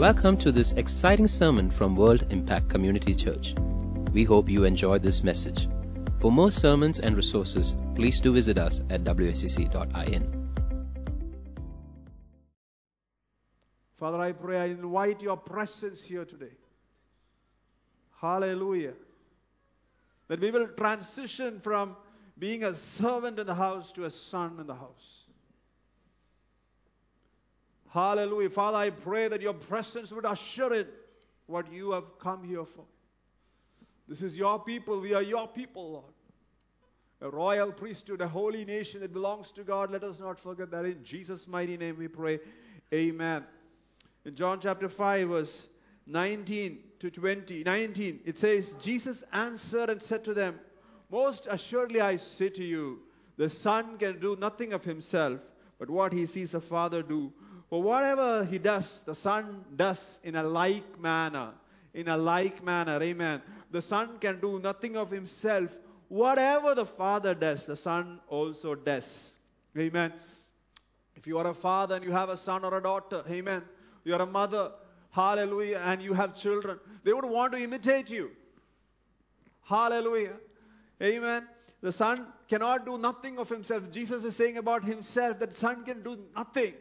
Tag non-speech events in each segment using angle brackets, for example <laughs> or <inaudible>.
Welcome to this exciting sermon from World Impact Community Church. We hope you enjoy this message. For more sermons and resources, please do visit us at wscc.in. Father, I pray I invite your presence here today. Hallelujah. That we will transition from being a servant in the house to a son in the house. Hallelujah. Father, I pray that your presence would usher in what you have come here for. This is your people. We are your people, Lord. A royal priesthood, a holy nation that belongs to God. Let us not forget that in Jesus' mighty name we pray. Amen. In John chapter 5, verse 19 to 20, 19, it says, Jesus answered and said to them, Most assuredly I say to you, the Son can do nothing of himself, but what he sees the Father do. For whatever he does, the Son does in a like manner. In a like manner, amen. The Son can do nothing of himself. Whatever the Father does, the Son also does. Amen. If you are a father and you have a son or a daughter, amen. You're a mother, hallelujah, and you have children, they would want to imitate you. Hallelujah. Amen. The son cannot do nothing of himself. Jesus is saying about himself that the son can do nothing.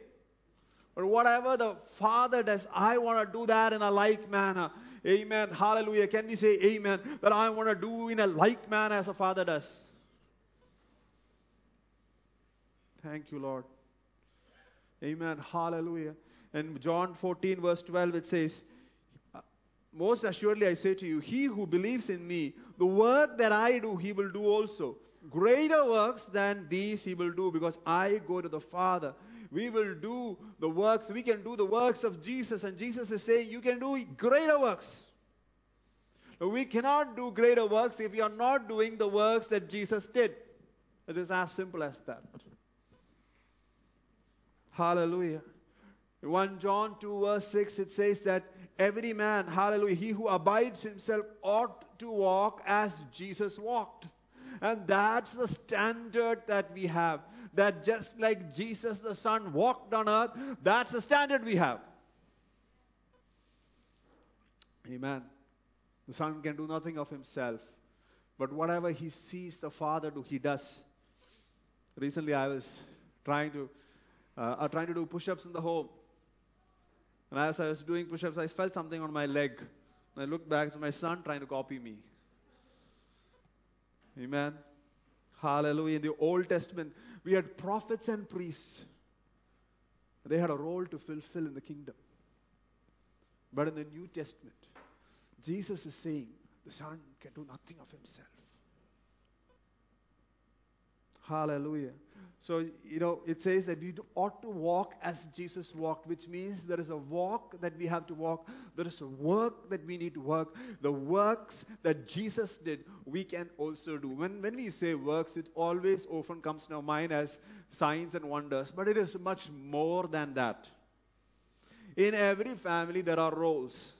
But whatever the Father does, I want to do that in a like manner. Amen. Hallelujah. Can we say amen? That I want to do in a like manner as the Father does. Thank you, Lord. Amen. Hallelujah. In John 14, verse 12, it says, uh, Most assuredly I say to you, he who believes in me, the work that I do, he will do also. Greater works than these he will do, because I go to the Father. We will do the works, we can do the works of Jesus, and Jesus is saying, You can do greater works. We cannot do greater works if we are not doing the works that Jesus did. It is as simple as that. Hallelujah. 1 John 2 verse 6 it says that every man, hallelujah, he who abides himself ought to walk as Jesus walked. And that's the standard that we have. That just like Jesus the Son walked on earth, that's the standard we have. Amen. The Son can do nothing of himself. But whatever he sees the Father do, he does. Recently I was trying to uh, uh, trying to do push-ups in the home. And as I was doing push-ups, I felt something on my leg. And I looked back, it's my son trying to copy me. Amen. Hallelujah. In the Old Testament, we had prophets and priests. They had a role to fulfill in the kingdom. But in the New Testament, Jesus is saying the Son can do nothing of himself. Hallelujah. So, you know, it says that we ought to walk as Jesus walked, which means there is a walk that we have to walk. There is a work that we need to work. The works that Jesus did, we can also do. When, when we say works, it always often comes to our mind as signs and wonders, but it is much more than that. In every family, there are roles.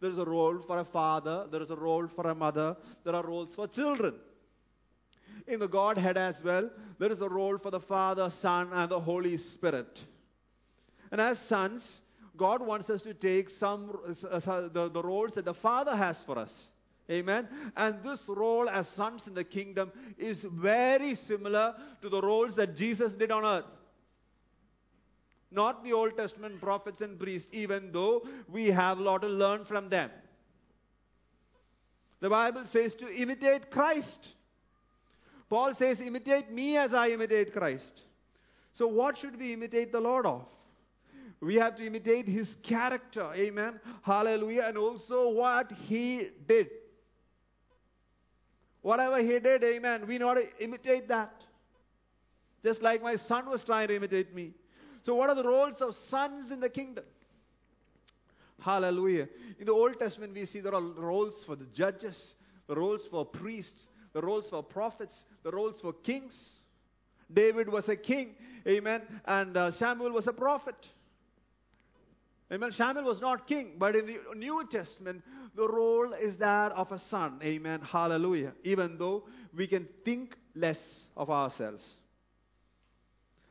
There is a role for a father, there is a role for a mother, there are roles for children in the Godhead as well, there is a role for the Father, Son, and the Holy Spirit. And as sons, God wants us to take some uh, the, the roles that the Father has for us. Amen. And this role as sons in the kingdom is very similar to the roles that Jesus did on earth. Not the Old Testament prophets and priests, even though we have a lot to learn from them. The Bible says to imitate Christ. Paul says, imitate me as I imitate Christ. So, what should we imitate the Lord of? We have to imitate his character. Amen. Hallelujah. And also what he did. Whatever he did, amen. We know to imitate that. Just like my son was trying to imitate me. So, what are the roles of sons in the kingdom? Hallelujah. In the Old Testament, we see there are roles for the judges, roles for priests, the roles for prophets, the roles for kings. David was a king, amen, and uh, Samuel was a prophet. Amen. Samuel was not king, but in the New Testament, the role is that of a son. Amen. Hallelujah. Even though we can think less of ourselves.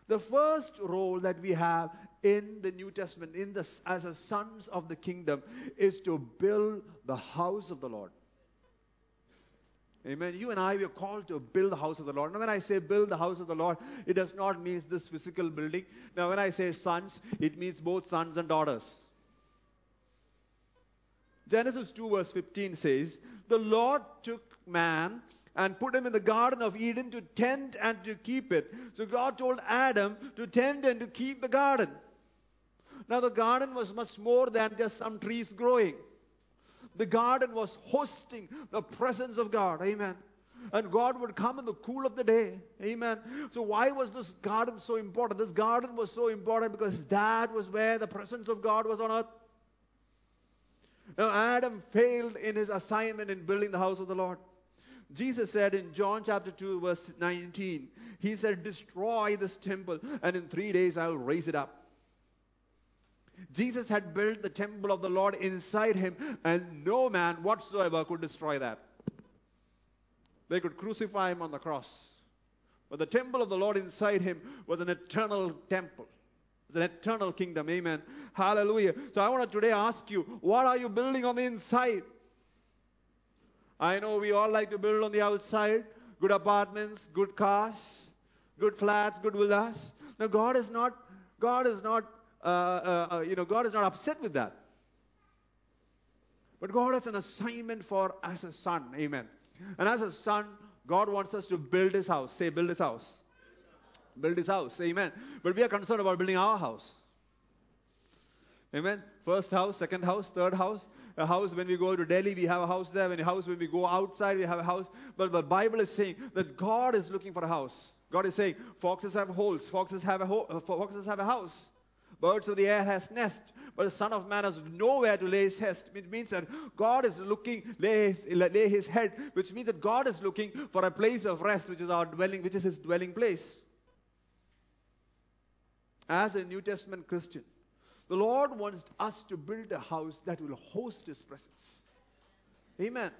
The first role that we have in the New Testament, in the, as a sons of the kingdom, is to build the house of the Lord. Amen. You and I, we are called to build the house of the Lord. Now, when I say build the house of the Lord, it does not mean this physical building. Now, when I say sons, it means both sons and daughters. Genesis 2, verse 15 says, The Lord took man and put him in the Garden of Eden to tend and to keep it. So God told Adam to tend and to keep the garden. Now, the garden was much more than just some trees growing. The garden was hosting the presence of God. Amen. And God would come in the cool of the day. Amen. So, why was this garden so important? This garden was so important because that was where the presence of God was on earth. Now, Adam failed in his assignment in building the house of the Lord. Jesus said in John chapter 2, verse 19, He said, Destroy this temple, and in three days I will raise it up. Jesus had built the temple of the Lord inside him, and no man whatsoever could destroy that. They could crucify him on the cross. But the temple of the Lord inside him was an eternal temple. It's an eternal kingdom. Amen. Hallelujah. So I want to today ask you, what are you building on the inside? I know we all like to build on the outside good apartments, good cars, good flats, good villas. Now, God is not, God is not uh, uh, uh, you know, God is not upset with that. But God has an assignment for as a son. Amen. And as a son, God wants us to build his house. Say, build his house. Build his house. Amen. But we are concerned about building our house. Amen. First house, second house, third house. A house when we go to Delhi, we have a house there. When a house when we go outside, we have a house. But the Bible is saying that God is looking for a house. God is saying foxes have holes, foxes have a ho- foxes have a house. Birds of the air has nest, but the Son of Man has nowhere to lay his head. It means that God is looking, lay his, lay his head, which means that God is looking for a place of rest, which is our dwelling, which is his dwelling place. As a New Testament Christian, the Lord wants us to build a house that will host his presence. Amen.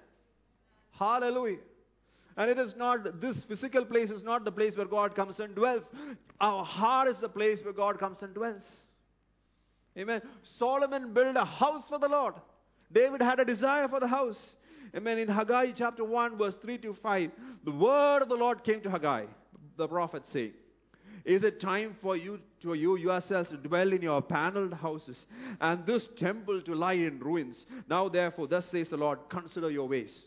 Hallelujah. And it is not, this physical place is not the place where God comes and dwells. Our heart is the place where God comes and dwells. Amen. Solomon built a house for the Lord. David had a desire for the house. Amen. In Haggai chapter 1, verse 3 to 5, the word of the Lord came to Haggai, the prophet, saying, Is it time for you to you yourselves to dwell in your paneled houses, and this temple to lie in ruins? Now therefore, thus says the Lord, consider your ways.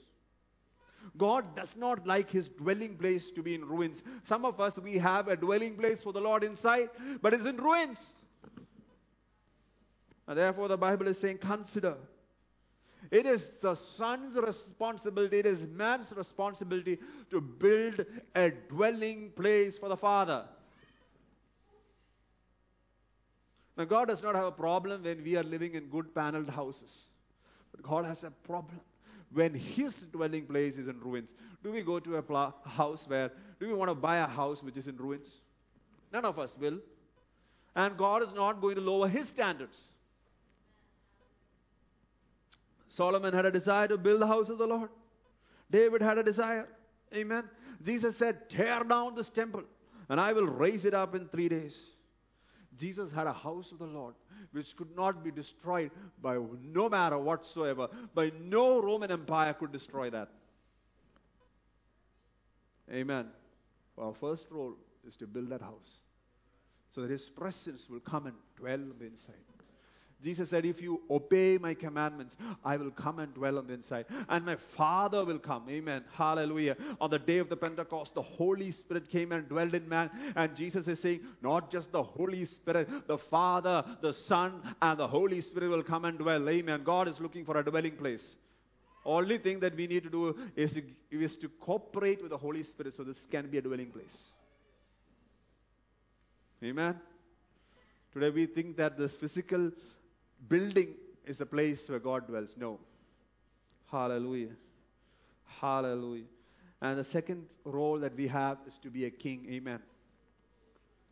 God does not like his dwelling place to be in ruins. Some of us, we have a dwelling place for the Lord inside, but it's in ruins. And therefore, the Bible is saying, consider. It is the son's responsibility, it is man's responsibility to build a dwelling place for the Father. Now, God does not have a problem when we are living in good paneled houses, but God has a problem when his dwelling place is in ruins. Do we go to a pla- house where, do we want to buy a house which is in ruins? None of us will. And God is not going to lower his standards. Solomon had a desire to build the house of the Lord. David had a desire. Amen. Jesus said, Tear down this temple, and I will raise it up in three days. Jesus had a house of the Lord which could not be destroyed by no matter whatsoever. By no Roman Empire could destroy that. Amen. Our first role is to build that house so that His presence will come and dwell inside. Jesus said, If you obey my commandments, I will come and dwell on the inside. And my Father will come. Amen. Hallelujah. On the day of the Pentecost, the Holy Spirit came and dwelled in man. And Jesus is saying, Not just the Holy Spirit, the Father, the Son, and the Holy Spirit will come and dwell. Amen. God is looking for a dwelling place. Only thing that we need to do is to, is to cooperate with the Holy Spirit so this can be a dwelling place. Amen. Today we think that this physical building is the place where God dwells. No. Hallelujah. Hallelujah. And the second role that we have is to be a king. Amen.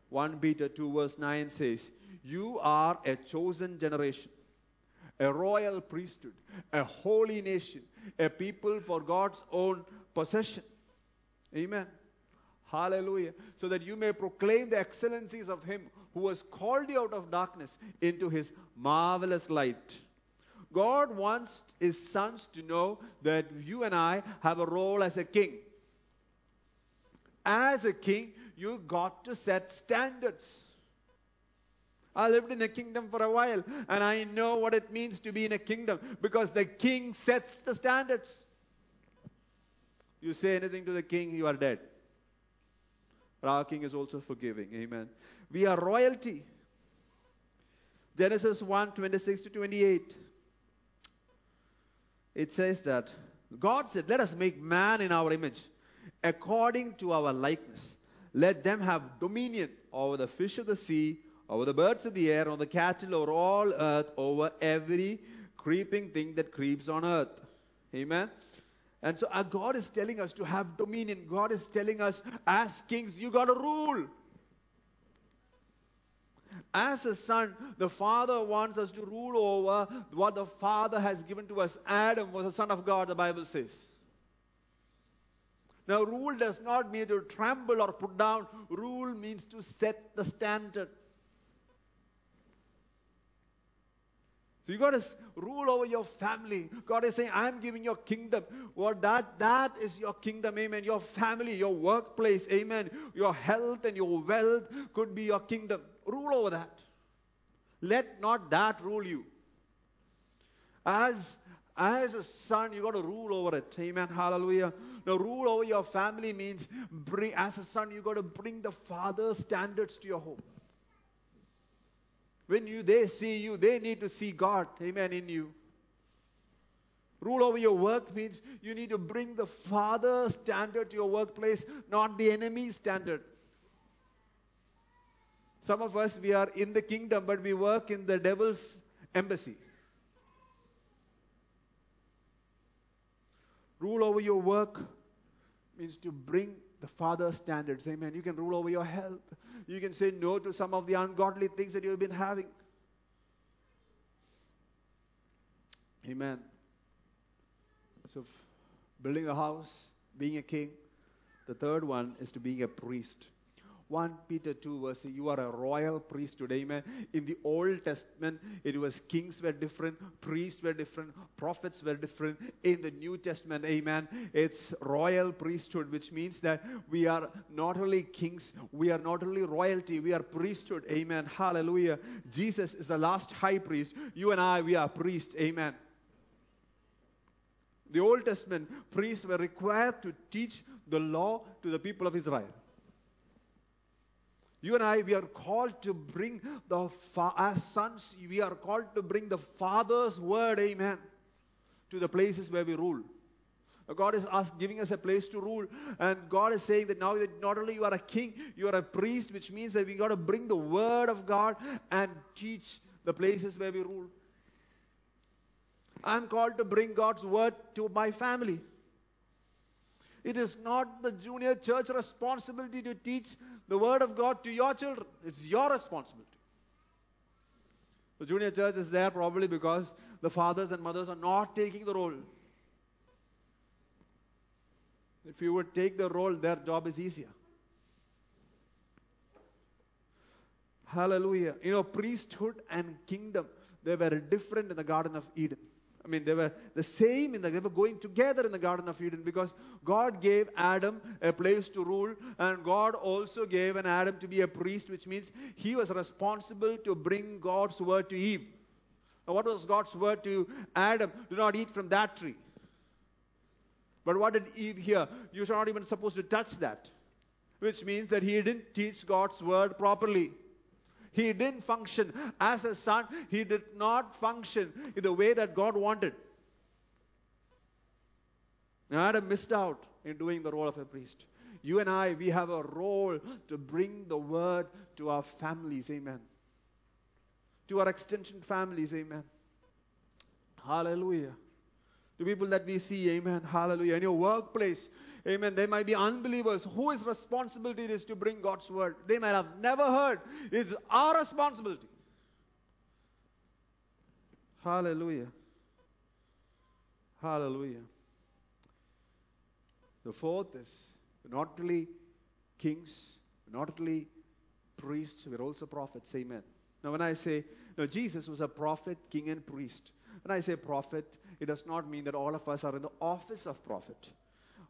1 Peter 2 verse 9 says, You are a chosen generation, a royal priesthood, a holy nation, a people for God's own possession. Amen. Hallelujah. So that you may proclaim the excellencies of Him who has called you out of darkness into His marvelous light. God wants His sons to know that you and I have a role as a king. As a king, you got to set standards. I lived in a kingdom for a while and I know what it means to be in a kingdom because the king sets the standards. You say anything to the king, you are dead. But our king is also forgiving. Amen. We are royalty. Genesis 1 26 to 28. It says that God said, Let us make man in our image, according to our likeness. Let them have dominion over the fish of the sea, over the birds of the air, over the cattle, over all earth, over every creeping thing that creeps on earth. Amen. And so our God is telling us to have dominion. God is telling us, as kings, you got to rule. As a son, the father wants us to rule over what the father has given to us. Adam was a son of God, the Bible says. Now, rule does not mean to trample or put down. Rule means to set the standard. So you got to rule over your family. God is saying, I'm giving your kingdom. Well, that, that is your kingdom, amen. Your family, your workplace, amen. Your health and your wealth could be your kingdom. Rule over that. Let not that rule you. As, as a son, you got to rule over it. Amen. Hallelujah. Now, rule over your family means bring, as a son, you got to bring the father's standards to your home. When you, they see you, they need to see God, amen, in you. Rule over your work means you need to bring the Father standard to your workplace, not the enemy standard. Some of us, we are in the kingdom, but we work in the devil's embassy. Rule over your work means to bring the Father's standards. Amen. You can rule over your health. You can say no to some of the ungodly things that you've been having. Amen. So, building a house, being a king. The third one is to being a priest. 1 Peter 2 verse you are a royal priesthood amen. In the old testament it was kings were different priests were different prophets were different. In the new testament amen it's royal priesthood which means that we are not only kings we are not only royalty we are priesthood amen. Hallelujah. Jesus is the last high priest. You and i we are priests amen. The Old Testament priests were required to teach the law to the people of Israel. You and I, we are called to bring the, fa- as sons, we are called to bring the Father's word, amen, to the places where we rule. God is us, giving us a place to rule. And God is saying that now that not only you are a king, you are a priest, which means that we got to bring the word of God and teach the places where we rule. I'm called to bring God's word to my family. It is not the junior church responsibility to teach the Word of God to your children. It's your responsibility. The junior church is there probably because the fathers and mothers are not taking the role. If you would take the role, their job is easier. Hallelujah. You know, priesthood and kingdom, they were different in the Garden of Eden. I mean, they were the same in the, they were going together in the Garden of Eden because God gave Adam a place to rule and God also gave an Adam to be a priest, which means he was responsible to bring God's word to Eve. Now, what was God's word to Adam? Do not eat from that tree. But what did Eve hear? You're not even supposed to touch that. Which means that he didn't teach God's word properly. He didn't function as a son. He did not function in the way that God wanted. Adam missed out in doing the role of a priest. You and I, we have a role to bring the word to our families. Amen. To our extension families. Amen. Hallelujah. To people that we see. Amen. Hallelujah. In your workplace. Amen. They might be unbelievers. Whose responsibility it is to bring God's word? They might have never heard. It's our responsibility. Hallelujah. Hallelujah. The fourth is not only kings, not only priests, we're also prophets. Amen. Now, when I say, now Jesus was a prophet, king, and priest. When I say prophet, it does not mean that all of us are in the office of prophet.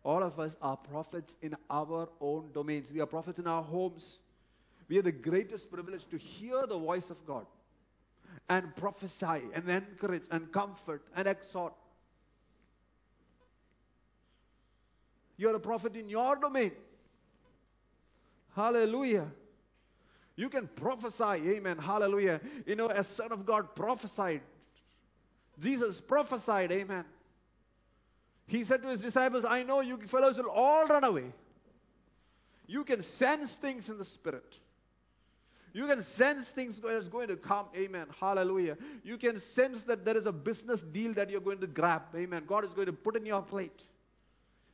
All of us are prophets in our own domains. We are prophets in our homes. We have the greatest privilege to hear the voice of God and prophesy and encourage and comfort and exhort. You're a prophet in your domain. Hallelujah. You can prophesy. Amen. Hallelujah. You know, a son of God prophesied. Jesus prophesied. Amen. He said to his disciples, I know you fellows will all run away. You can sense things in the spirit. You can sense things that is going to come. Amen. Hallelujah. You can sense that there is a business deal that you're going to grab. Amen. God is going to put in your plate.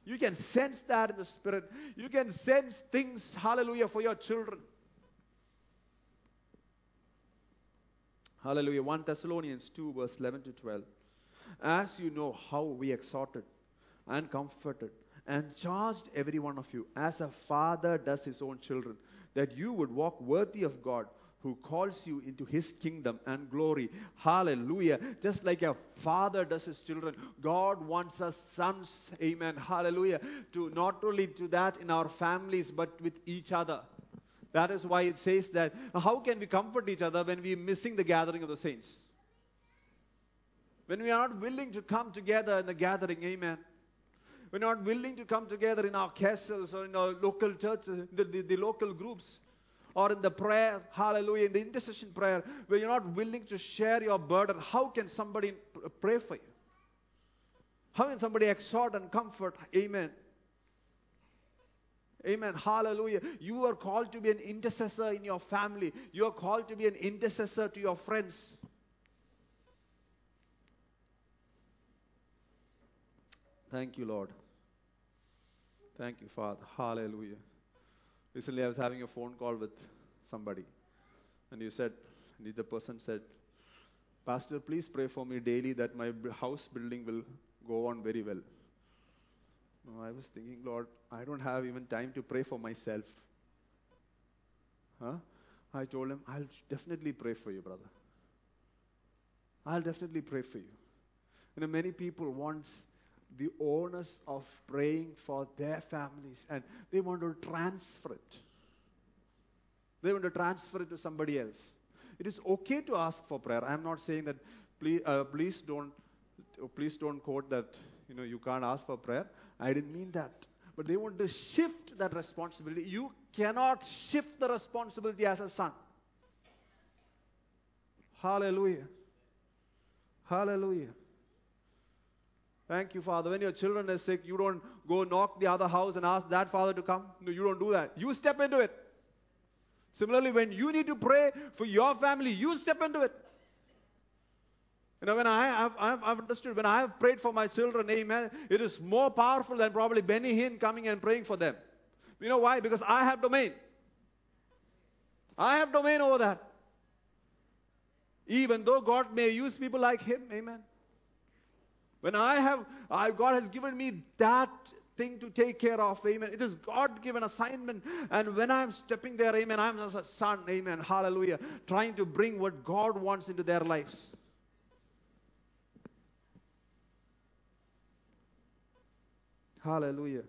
You can sense that in the spirit. You can sense things, hallelujah, for your children. Hallelujah. 1 Thessalonians 2, verse 11 to 12. As you know how we exhorted and comforted and charged every one of you, as a father does his own children, that you would walk worthy of God who calls you into his kingdom and glory. Hallelujah. Just like a father does his children, God wants us sons, amen. Hallelujah. To not only to that in our families, but with each other. That is why it says that how can we comfort each other when we are missing the gathering of the saints? When we are not willing to come together in the gathering, amen. We're not willing to come together in our castles or in our local churches, the, the, the local groups, or in the prayer, hallelujah, in the intercession prayer, where you're not willing to share your burden. How can somebody pray for you? How can somebody exhort and comfort? Amen. Amen. Hallelujah. You are called to be an intercessor in your family. You are called to be an intercessor to your friends. Thank you, Lord. Thank you, Father. Hallelujah. Recently, I was having a phone call with somebody, and you said, the person said, Pastor, please pray for me daily that my house building will go on very well. No, I was thinking, Lord, I don't have even time to pray for myself. Huh? I told him, I'll definitely pray for you, brother. I'll definitely pray for you. You know, many people want the onus of praying for their families and they want to transfer it. They want to transfer it to somebody else. It is okay to ask for prayer. I'm not saying that please, uh, please don't please don't quote that you know you can't ask for prayer. I didn't mean that. But they want to shift that responsibility. You cannot shift the responsibility as a son. Hallelujah. Hallelujah. Thank you, Father. When your children are sick, you don't go knock the other house and ask that father to come. No, you don't do that. You step into it. Similarly, when you need to pray for your family, you step into it. You know, when I have I've, I've understood, when I have prayed for my children, amen, it is more powerful than probably Benny Hinn coming and praying for them. You know why? Because I have domain. I have domain over that. Even though God may use people like him, amen. When I have, I, God has given me that thing to take care of, amen. It is God given assignment. And when I'm stepping there, amen, I'm as a son, amen, hallelujah, trying to bring what God wants into their lives. Hallelujah.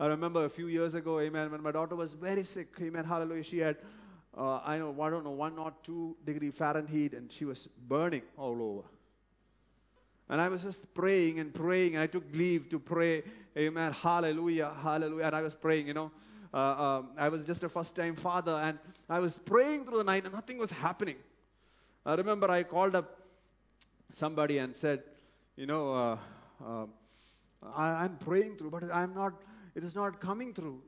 I remember a few years ago, amen, when my daughter was very sick, amen, hallelujah, she had, uh, I, know, I don't know, one or two degree Fahrenheit, and she was burning all over. And I was just praying and praying. And I took leave to pray. Amen. Hallelujah. Hallelujah. And I was praying, you know. Uh, um, I was just a first time father and I was praying through the night and nothing was happening. I remember I called up somebody and said, you know, uh, uh, I, I'm praying through, but I'm not, it is not coming through.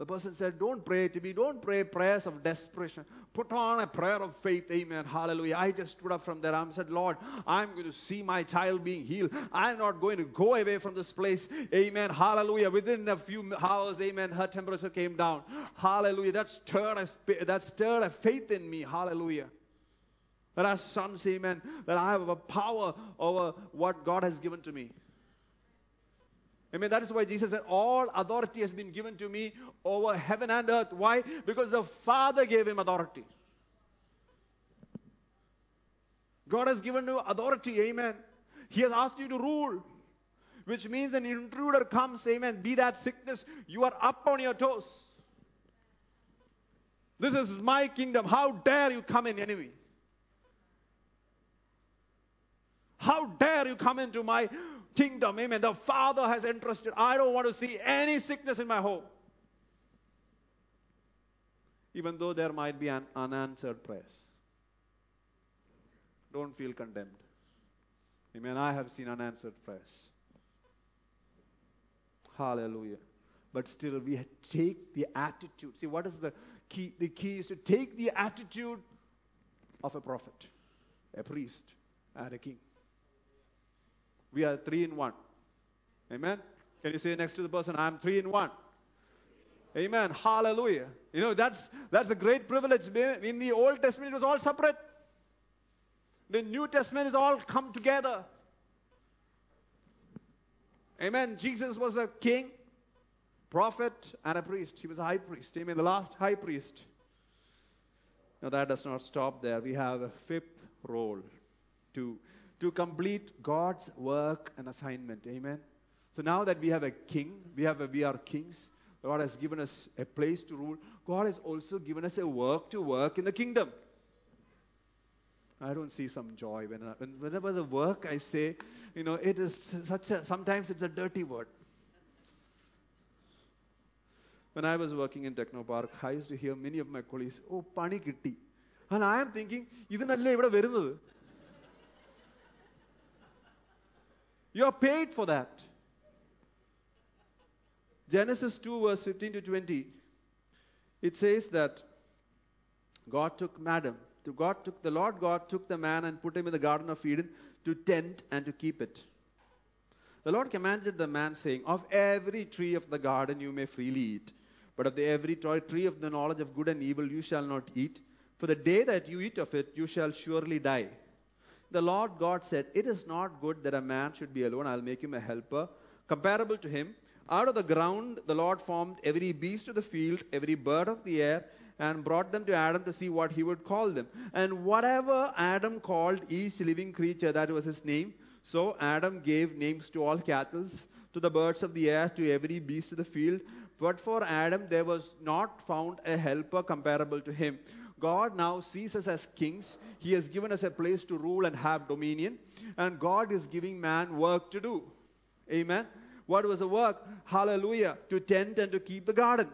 The person said, Don't pray to me. Don't pray prayers of desperation. Put on a prayer of faith. Amen. Hallelujah. I just stood up from there. I said, Lord, I'm going to see my child being healed. I'm not going to go away from this place. Amen. Hallelujah. Within a few hours, amen, her temperature came down. Hallelujah. That stirred a, that stirred a faith in me. Hallelujah. That as sons, amen, that I have a power over what God has given to me. Amen. That is why Jesus said, All authority has been given to me over heaven and earth. Why? Because the Father gave him authority. God has given you authority. Amen. He has asked you to rule. Which means an intruder comes, amen, be that sickness, you are up on your toes. This is my kingdom. How dare you come in, enemy? How dare you come into my kingdom? Amen. The Father has entrusted. I don't want to see any sickness in my home. Even though there might be an unanswered prayers. Don't feel condemned. Amen. I have seen unanswered prayers. Hallelujah. But still, we take the attitude. See, what is the key? The key is to take the attitude of a prophet, a priest, and a king. We are three in one. Amen. Can you say next to the person, I'm three in one? Amen. Hallelujah. You know, that's, that's a great privilege. In the Old Testament, it was all separate. The New Testament is all come together. Amen. Jesus was a king, prophet, and a priest. He was a high priest. Amen. The last high priest. Now, that does not stop there. We have a fifth role to to complete God's work and assignment. Amen. So now that we have a king, we have a, we are kings. God has given us a place to rule. God has also given us a work to work in the kingdom. I don't see some joy when, I, when whenever the work I say, you know, it is such a sometimes it's a dirty word. When I was working in Technopark, I used to hear many of my colleagues, oh, pani kitti. And I am thinking, ഇതിനല്ലേ ഇവിടെ വരുന്നത് You are paid for that. Genesis 2, verse 15 to 20, it says that God took Adam. God took, the Lord God took the man and put him in the Garden of Eden to tend and to keep it. The Lord commanded the man, saying, Of every tree of the garden you may freely eat, but of the every tree of the knowledge of good and evil you shall not eat, for the day that you eat of it you shall surely die. The Lord God said, It is not good that a man should be alone. I'll make him a helper comparable to him. Out of the ground the Lord formed every beast of the field, every bird of the air, and brought them to Adam to see what he would call them. And whatever Adam called each living creature, that was his name. So Adam gave names to all cattle, to the birds of the air, to every beast of the field. But for Adam there was not found a helper comparable to him. God now sees us as kings. He has given us a place to rule and have dominion. And God is giving man work to do. Amen. What was the work? Hallelujah. To tend and to keep the garden.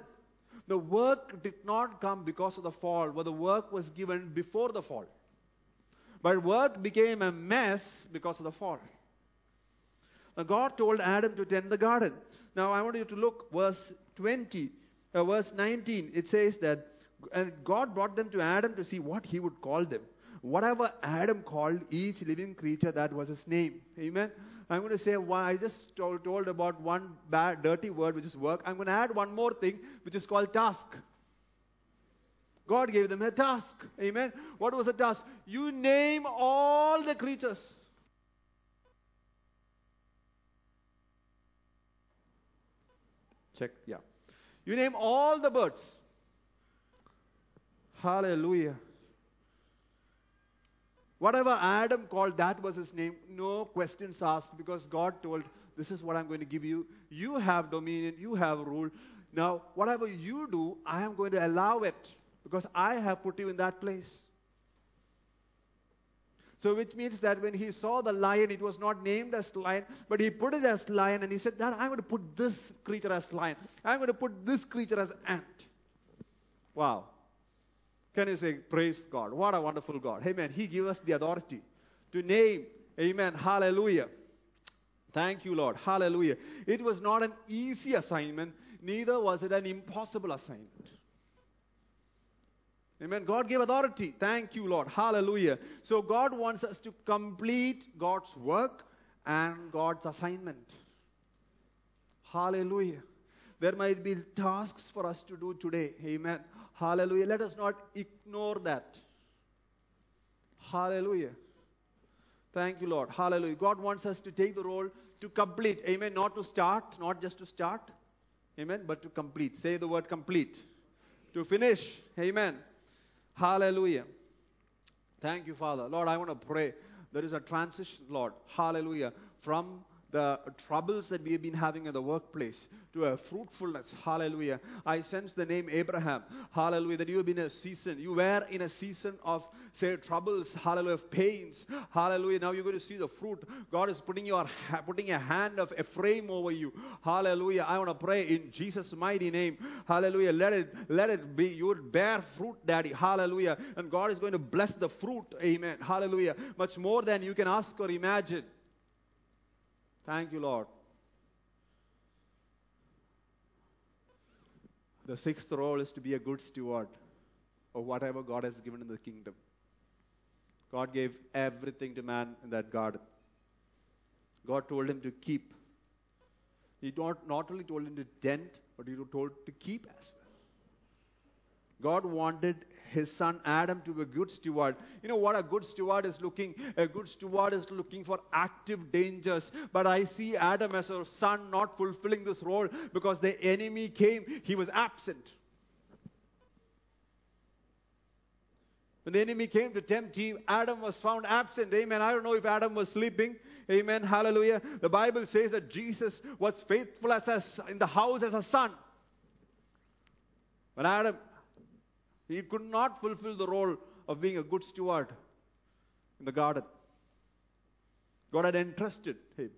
The work did not come because of the fall, but the work was given before the fall. But work became a mess because of the fall. Now God told Adam to tend the garden. Now I want you to look verse 20, uh, verse 19. It says that and God brought them to Adam to see what he would call them. Whatever Adam called each living creature, that was his name. Amen. I'm going to say why I just told, told about one bad, dirty word, which is work. I'm going to add one more thing, which is called task. God gave them a task. Amen. What was the task? You name all the creatures. Check, yeah. You name all the birds. Hallelujah. Whatever Adam called, that was his name. No questions asked because God told, This is what I'm going to give you. You have dominion, you have rule. Now, whatever you do, I am going to allow it because I have put you in that place. So, which means that when he saw the lion, it was not named as lion, but he put it as lion and he said, I'm going to put this creature as lion. I'm going to put this creature as ant. Wow. Can you say, Praise God? What a wonderful God. Amen. He gave us the authority to name. Amen. Hallelujah. Thank you, Lord. Hallelujah. It was not an easy assignment, neither was it an impossible assignment. Amen. God gave authority. Thank you, Lord. Hallelujah. So God wants us to complete God's work and God's assignment. Hallelujah. There might be tasks for us to do today. Amen. Hallelujah. Let us not ignore that. Hallelujah. Thank you, Lord. Hallelujah. God wants us to take the role to complete. Amen. Not to start, not just to start. Amen. But to complete. Say the word complete. To finish. Amen. Hallelujah. Thank you, Father. Lord, I want to pray. There is a transition, Lord. Hallelujah. From the troubles that we have been having in the workplace to a fruitfulness. Hallelujah. I sense the name Abraham. Hallelujah. That you have been a season. You were in a season of, say, troubles. Hallelujah. Of pains. Hallelujah. Now you're going to see the fruit. God is putting your putting a hand of Ephraim over you. Hallelujah. I want to pray in Jesus' mighty name. Hallelujah. Let it let it be. You would bear fruit, Daddy. Hallelujah. And God is going to bless the fruit. Amen. Hallelujah. Much more than you can ask or imagine. Thank you, Lord. The sixth role is to be a good steward of whatever God has given in the kingdom. God gave everything to man in that garden. God told him to keep. He not, not only told him to tend, but he told to keep as well. God wanted his son Adam to be a good steward. You know what a good steward is looking? A good steward is looking for active dangers. But I see Adam as a son not fulfilling this role because the enemy came, he was absent. When the enemy came to tempt Eve, Adam was found absent. Amen. I don't know if Adam was sleeping. Amen. Hallelujah. The Bible says that Jesus was faithful as a, in the house as a son. When Adam he could not fulfill the role of being a good steward in the garden. God had entrusted him.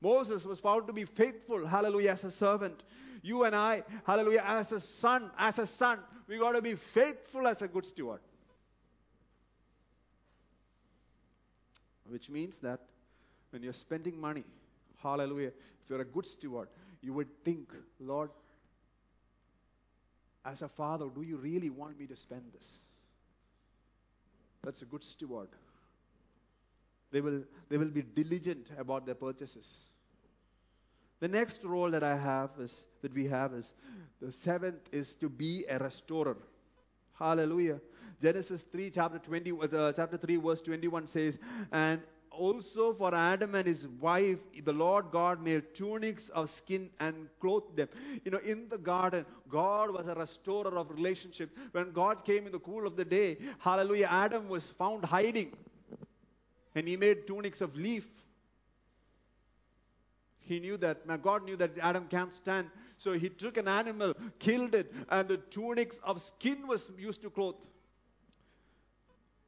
Moses was found to be faithful, hallelujah, as a servant. You and I, hallelujah, as a son, as a son, we got to be faithful as a good steward. Which means that when you're spending money, hallelujah, if you're a good steward, you would think, Lord, as a father, do you really want me to spend this? That's a good steward. They will, they will be diligent about their purchases. The next role that I have is that we have is the seventh is to be a restorer. Hallelujah. Genesis 3 chapter 20 uh, chapter 3 verse 21 says and also for Adam and his wife, the Lord God made tunics of skin and clothed them. You know, in the garden, God was a restorer of relationship. When God came in the cool of the day, hallelujah, Adam was found hiding. And he made tunics of leaf. He knew that, God knew that Adam can't stand. So he took an animal, killed it, and the tunics of skin was used to clothe.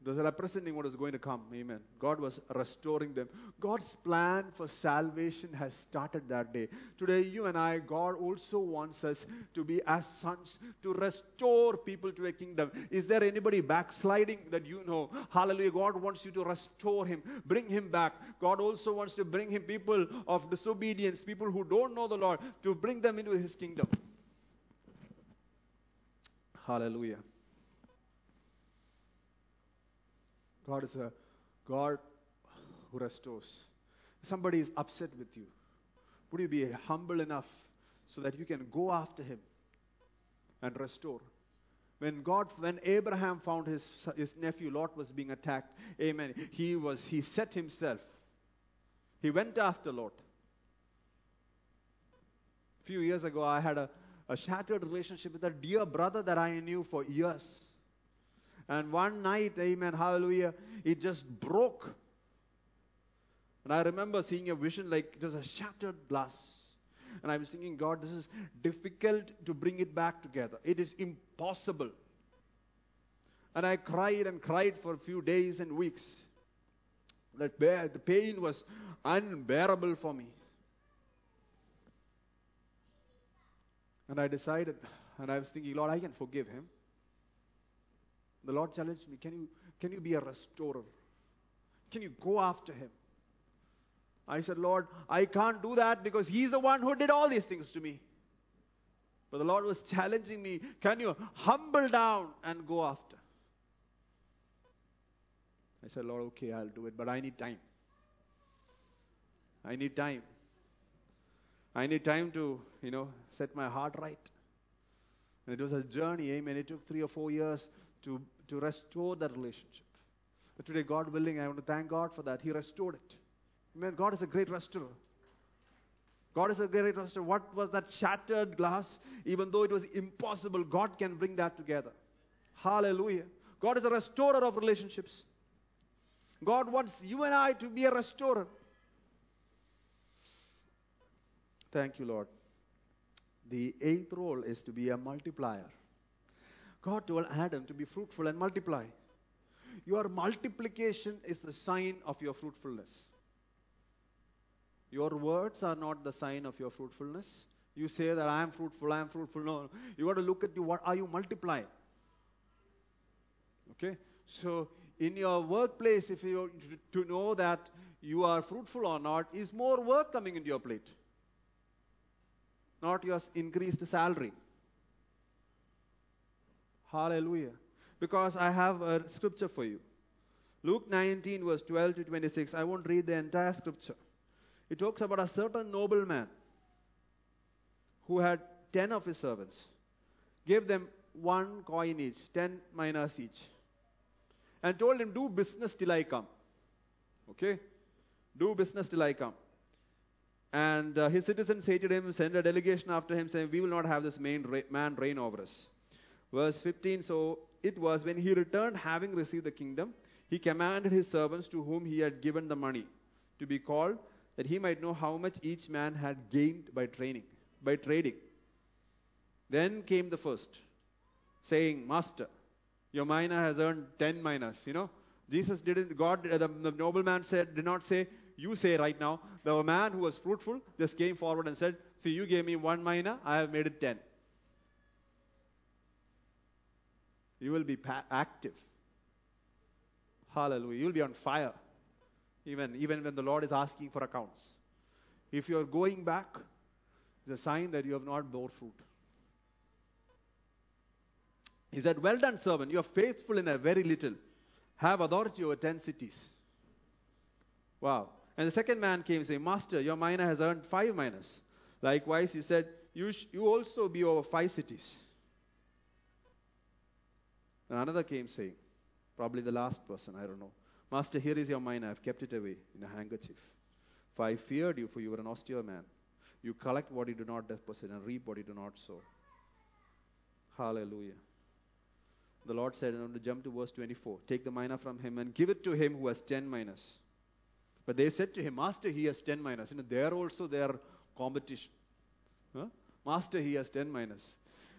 It was representing what was going to come. Amen. God was restoring them. God's plan for salvation has started that day. Today, you and I, God also wants us to be as sons, to restore people to a kingdom. Is there anybody backsliding that you know? Hallelujah. God wants you to restore him, bring him back. God also wants to bring him people of disobedience, people who don't know the Lord, to bring them into his kingdom. Hallelujah. God is a God who restores. Somebody is upset with you. Would you be humble enough so that you can go after him and restore? When God, when Abraham found his, his nephew Lot was being attacked, amen, he was, he set himself. He went after Lot. A few years ago, I had a, a shattered relationship with a dear brother that I knew for years. And one night, amen, hallelujah, it just broke. And I remember seeing a vision like was a shattered glass. And I was thinking, God, this is difficult to bring it back together. It is impossible. And I cried and cried for a few days and weeks. That the pain was unbearable for me. And I decided, and I was thinking, Lord, I can forgive him. The Lord challenged me, can you, can you be a restorer? Can you go after him? I said, Lord, I can't do that because he's the one who did all these things to me. But the Lord was <laughs> challenging me, can you humble down and go after? I said, Lord, okay, I'll do it, but I need time. I need time. I need time to, you know, set my heart right. And it was a journey, eh? amen. It took three or four years to to restore that relationship. But today, God willing, I want to thank God for that. He restored it. Amen. God is a great restorer. God is a great restorer. What was that shattered glass? Even though it was impossible, God can bring that together. Hallelujah. God is a restorer of relationships. God wants you and I to be a restorer. Thank you, Lord. The eighth role is to be a multiplier. God told Adam to be fruitful and multiply. Your multiplication is the sign of your fruitfulness. Your words are not the sign of your fruitfulness. You say that I am fruitful, I am fruitful. No, you got to look at you. What are you multiplying? Okay, so in your workplace, if you to know that you are fruitful or not, is more work coming into your plate, not your increased salary. Hallelujah. Because I have a scripture for you. Luke 19, verse 12 to 26. I won't read the entire scripture. It talks about a certain nobleman who had ten of his servants, gave them one coin each, ten minas each, and told him, Do business till I come. Okay? Do business till I come. And uh, his citizens hated him, sent a delegation after him, saying, We will not have this man reign over us. Verse 15 So it was when he returned, having received the kingdom, he commanded his servants to whom he had given the money to be called, that he might know how much each man had gained by training, by trading. Then came the first, saying, Master, your mina has earned ten minas. You know, Jesus didn't. God, the, the nobleman said, did not say, you say right now. The man who was fruitful just came forward and said, See, you gave me one mina, I have made it ten. You will be pa- active. Hallelujah. You'll be on fire. Even, even when the Lord is asking for accounts. If you're going back, it's a sign that you have not bore fruit. He said, Well done, servant. You are faithful in a very little. Have authority over ten cities. Wow. And the second man came and saying, Master, your mina has earned five minas. Likewise, he said, You, sh- you also be over five cities. And another came saying, probably the last person, I don't know. Master, here is your mina. I've kept it away in a handkerchief. For I feared you, for you were an austere man. You collect what you do not deposit and reap what you do not sow. Hallelujah. The Lord said, and I'm going to jump to verse 24. Take the mina from him and give it to him who has ten minas. But they said to him, Master, he has ten minas. You know, there also their competition. Huh? Master, he has ten minas.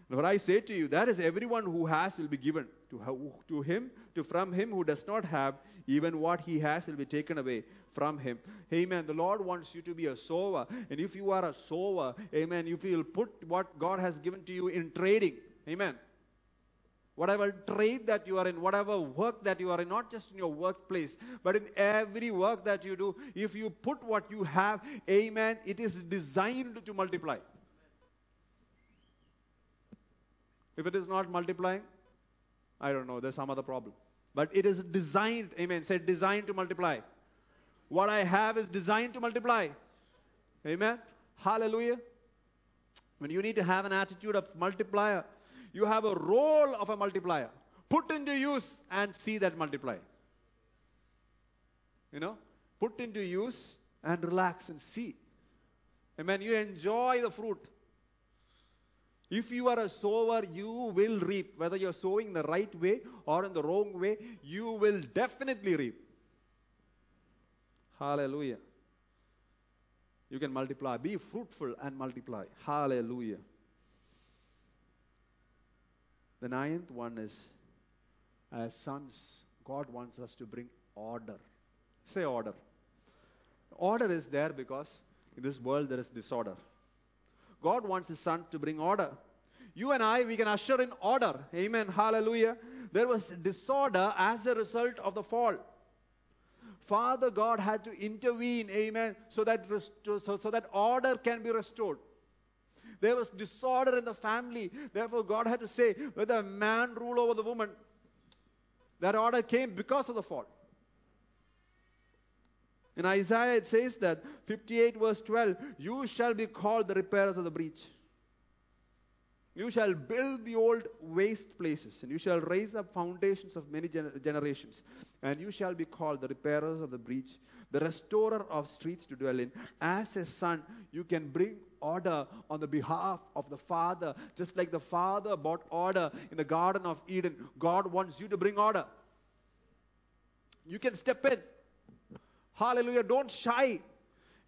What I say to you, that is everyone who has will be given to, to him, to from him who does not have, even what he has will be taken away from him. Amen. The Lord wants you to be a sower. And if you are a sower, amen, if you will put what God has given to you in trading, amen. Whatever trade that you are in, whatever work that you are in, not just in your workplace, but in every work that you do, if you put what you have, amen, it is designed to multiply. If it is not multiplying, I don't know, there's some other problem. But it is designed, amen, said designed to multiply. What I have is designed to multiply. Amen. Hallelujah. When you need to have an attitude of multiplier, you have a role of a multiplier. Put into use and see that multiply. You know, put into use and relax and see. Amen. You enjoy the fruit. If you are a sower, you will reap. Whether you're sowing the right way or in the wrong way, you will definitely reap. Hallelujah. You can multiply. Be fruitful and multiply. Hallelujah. The ninth one is as sons, God wants us to bring order. Say order. Order is there because in this world there is disorder. God wants His Son to bring order. You and I, we can usher in order. Amen. Hallelujah. There was disorder as a result of the fall. Father God had to intervene, amen, so that, so, so that order can be restored. There was disorder in the family. Therefore, God had to say, whether a man rule over the woman, that order came because of the fall. In Isaiah, it says that 58 verse 12, you shall be called the repairers of the breach. You shall build the old waste places, and you shall raise up foundations of many gener- generations. And you shall be called the repairers of the breach, the restorer of streets to dwell in. As a son, you can bring order on the behalf of the Father, just like the Father brought order in the Garden of Eden. God wants you to bring order. You can step in. Hallelujah. Don't shy.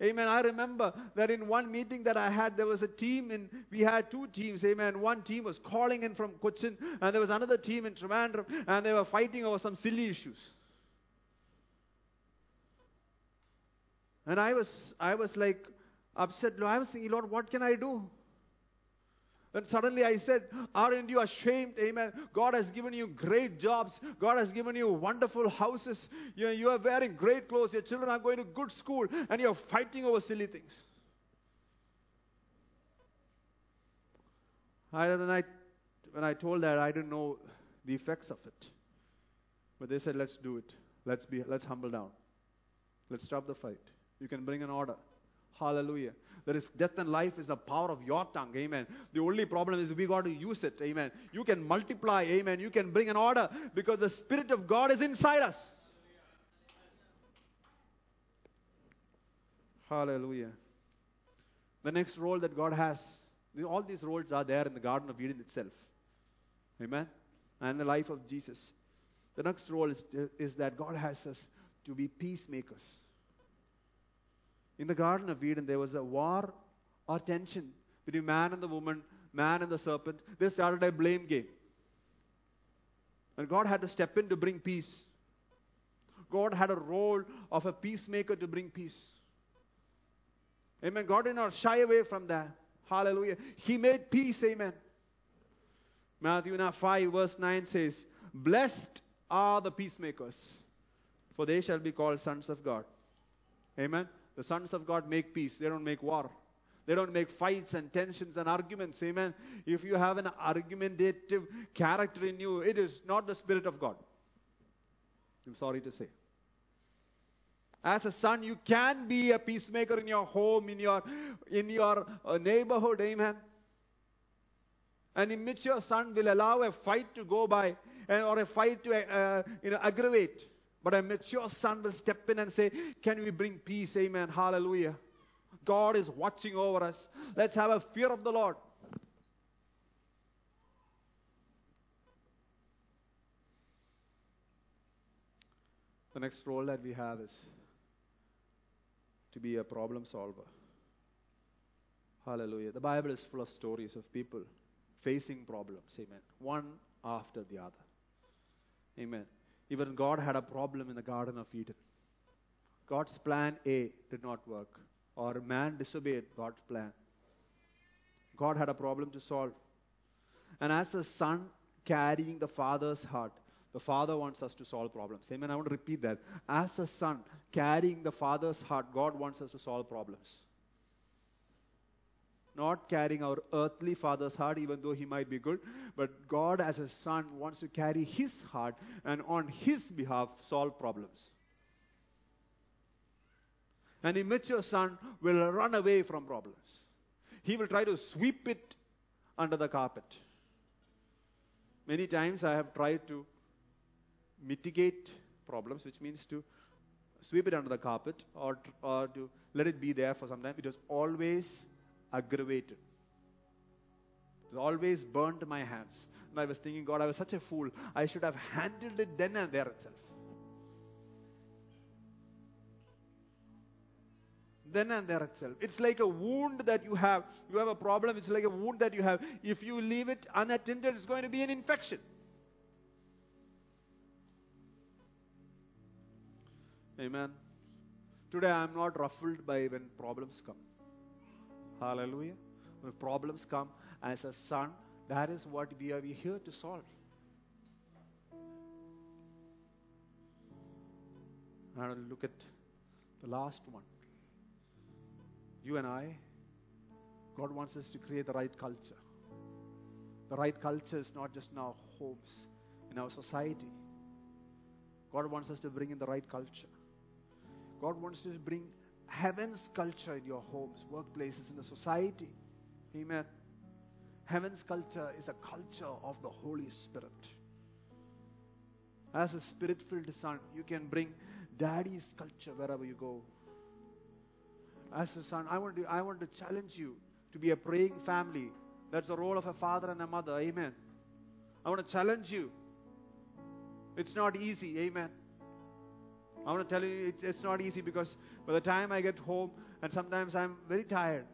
Amen. I remember that in one meeting that I had, there was a team in, we had two teams. Amen. One team was calling in from Cochin, and there was another team in Trivandrum, and they were fighting over some silly issues. And I was, I was like upset. I was thinking, Lord, what can I do? And suddenly I said, Aren't you ashamed? Amen. God has given you great jobs. God has given you wonderful houses. You, you are wearing great clothes. Your children are going to good school. And you're fighting over silly things. I, when, I, when I told that, I didn't know the effects of it. But they said, Let's do it. Let's, be, let's humble down. Let's stop the fight. You can bring an order. Hallelujah. There is death and life is the power of your tongue. Amen. The only problem is we got to use it. Amen. You can multiply. Amen. You can bring an order because the Spirit of God is inside us. Hallelujah. The next role that God has, all these roles are there in the Garden of Eden itself. Amen. And the life of Jesus. The next role is, is that God has us to be peacemakers. In the Garden of Eden, there was a war or tension between man and the woman, man and the serpent. They started a blame game. And God had to step in to bring peace. God had a role of a peacemaker to bring peace. Amen. God did not shy away from that. Hallelujah. He made peace. Amen. Matthew 5, verse 9 says, Blessed are the peacemakers, for they shall be called sons of God. Amen. The sons of God make peace, they don't make war. They don't make fights and tensions and arguments. Amen. If you have an argumentative character in you, it is not the Spirit of God. I'm sorry to say. As a son, you can be a peacemaker in your home, in your, in your uh, neighborhood. Amen. An immature son will allow a fight to go by and, or a fight to uh, you know, aggravate. But a mature son will step in and say, Can we bring peace? Amen. Hallelujah. God is watching over us. Let's have a fear of the Lord. The next role that we have is to be a problem solver. Hallelujah. The Bible is full of stories of people facing problems. Amen. One after the other. Amen. Even God had a problem in the Garden of Eden. God's plan A did not work, or man disobeyed God's plan. God had a problem to solve. And as a son carrying the father's heart, the father wants us to solve problems. Amen. I want to repeat that. As a son carrying the father's heart, God wants us to solve problems. Not carrying our earthly father's heart, even though he might be good, but God, as a son, wants to carry his heart and on his behalf solve problems. An immature son will run away from problems. He will try to sweep it under the carpet. Many times I have tried to mitigate problems, which means to sweep it under the carpet or, or to let it be there for some time. It was always aggravated. It always burned my hands. And I was thinking, God, I was such a fool. I should have handled it then and there itself. Then and there itself. It's like a wound that you have. You have a problem, it's like a wound that you have. If you leave it unattended, it's going to be an infection. Amen. Today I am not ruffled by when problems come. Hallelujah. When problems come, as a son, that is what we are here to solve. And look at the last one. You and I, God wants us to create the right culture. The right culture is not just in our homes, in our society. God wants us to bring in the right culture. God wants us to bring heaven's culture in your homes, workplaces, in the society. Amen. Heaven's culture is a culture of the Holy Spirit. As a spirit filled son, you can bring daddy's culture wherever you go. As a son, I want to, I want to challenge you to be a praying family. That's the role of a father and a mother. Amen. I want to challenge you. It's not easy. Amen. I want to tell you it's, it's not easy because by the time I get home, and sometimes I'm very tired,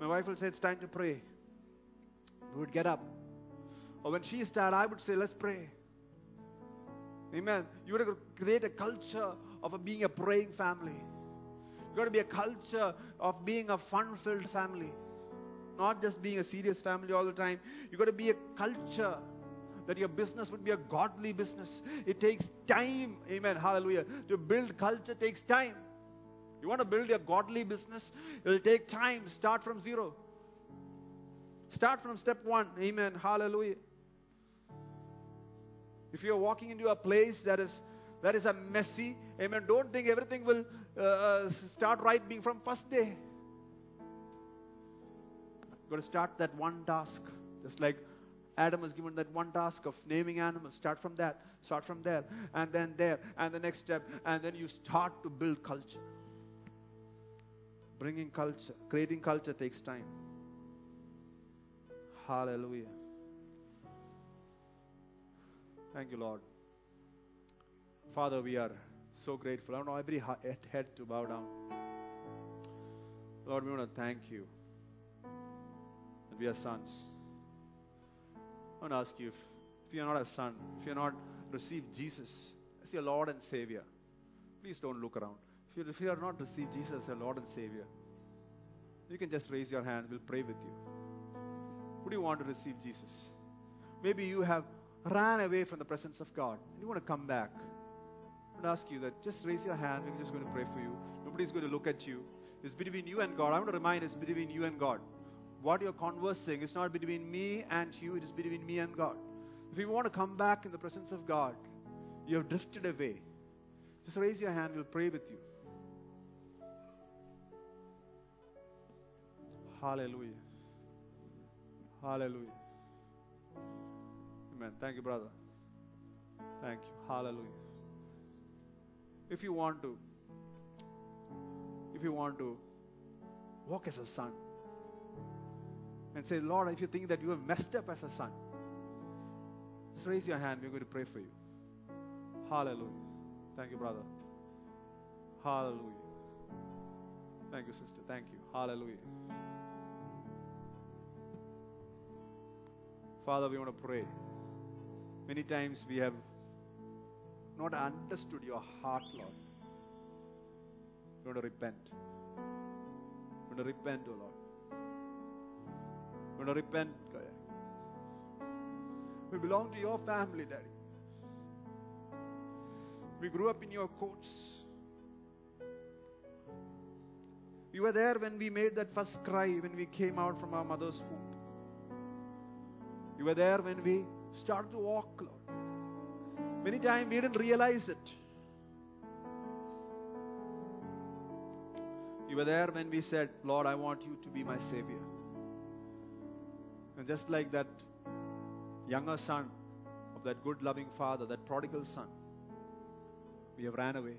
my wife will say, It's time to pray. We would get up. Or when she's tired, I would say, Let's pray. Amen. You got to create a culture of a being a praying family. You've got to be a culture of being a fun filled family. Not just being a serious family all the time. You've got to be a culture that your business would be a godly business. It takes time, amen, hallelujah. To build culture takes time. You want to build a godly business, it'll take time. Start from zero. Start from step one, amen, hallelujah. If you're walking into a place that is that is a messy, amen, don't think everything will uh, uh start right being from first day. You've got to start that one task, just like Adam was given that one task of naming animals. Start from that, start from there, and then there, and the next step, and then you start to build culture. Bringing culture, creating culture takes time. Hallelujah. Thank you, Lord. Father, we are so grateful. I want every head to bow down. Lord, we want to thank you that we are sons. Want to ask you if, if you're not a son, if you're not received Jesus as your Lord and Savior, please don't look around. If you, if you are not received Jesus as your Lord and Savior, you can just raise your hand. We'll pray with you. Would you want to receive Jesus? Maybe you have ran away from the presence of God and you want to come back. I would ask you that just raise your hand. We're just going to pray for you. Nobody's going to look at you. It's between you and God. I want to remind it's between you and God what you're conversing is not between me and you, it is between me and God. If you want to come back in the presence of God, you have drifted away. Just raise your hand, we'll pray with you. Hallelujah. Hallelujah. Amen. Thank you, brother. Thank you. Hallelujah. If you want to, if you want to walk as a son, and say, Lord, if you think that you have messed up as a son, just raise your hand. We're going to pray for you. Hallelujah. Thank you, brother. Hallelujah. Thank you, sister. Thank you. Hallelujah. Father, we want to pray. Many times we have not understood your heart, Lord. We want to repent. We want to repent, O oh Lord. We're going to repent, We belong to your family, Daddy. We grew up in your courts. We were there when we made that first cry when we came out from our mother's womb. You were there when we started to walk, Lord. Many times we didn't realize it. You were there when we said, Lord, I want you to be my Savior. And just like that younger son of that good, loving father, that prodigal son, we have ran away.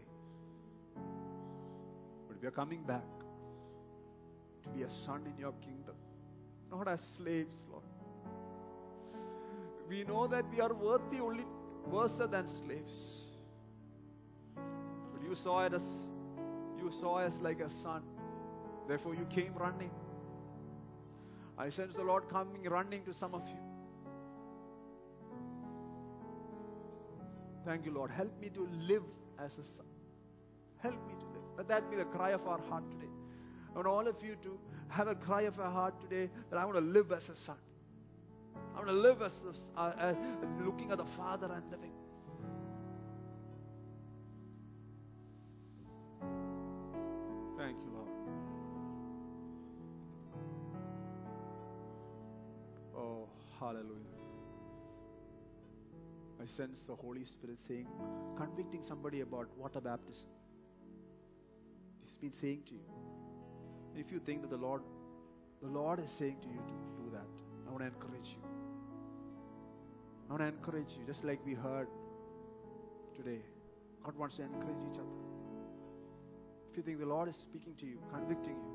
But we are coming back to be a son in your kingdom, not as slaves, Lord. We know that we are worthy only worse than slaves. But you saw us, you saw us like a son. Therefore, you came running. I sense the Lord coming, running to some of you. Thank you, Lord. Help me to live as a son. Help me to live. Let that be the cry of our heart today. I want all of you to have a cry of our heart today that I want to live as a son. I want to live as, a, uh, looking at the Father and living. Sense the Holy Spirit saying, convicting somebody about water baptism. He's been saying to you. If you think that the Lord, the Lord is saying to you to do that, I want to encourage you. I want to encourage you, just like we heard today. God wants to encourage each other. If you think the Lord is speaking to you, convicting you,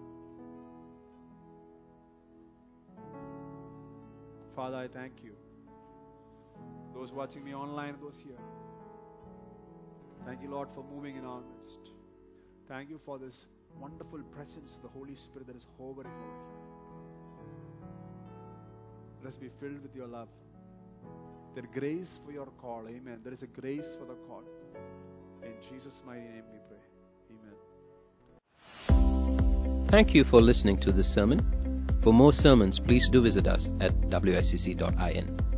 Father, I thank you. Those watching me online, those here. Thank you, Lord, for moving in our midst. Thank you for this wonderful presence of the Holy Spirit that is hovering over here. Let us be filled with your love. There grace for your call. Amen. There is a grace for the call. In Jesus' mighty name we pray. Amen. Thank you for listening to this sermon. For more sermons, please do visit us at wicc.in.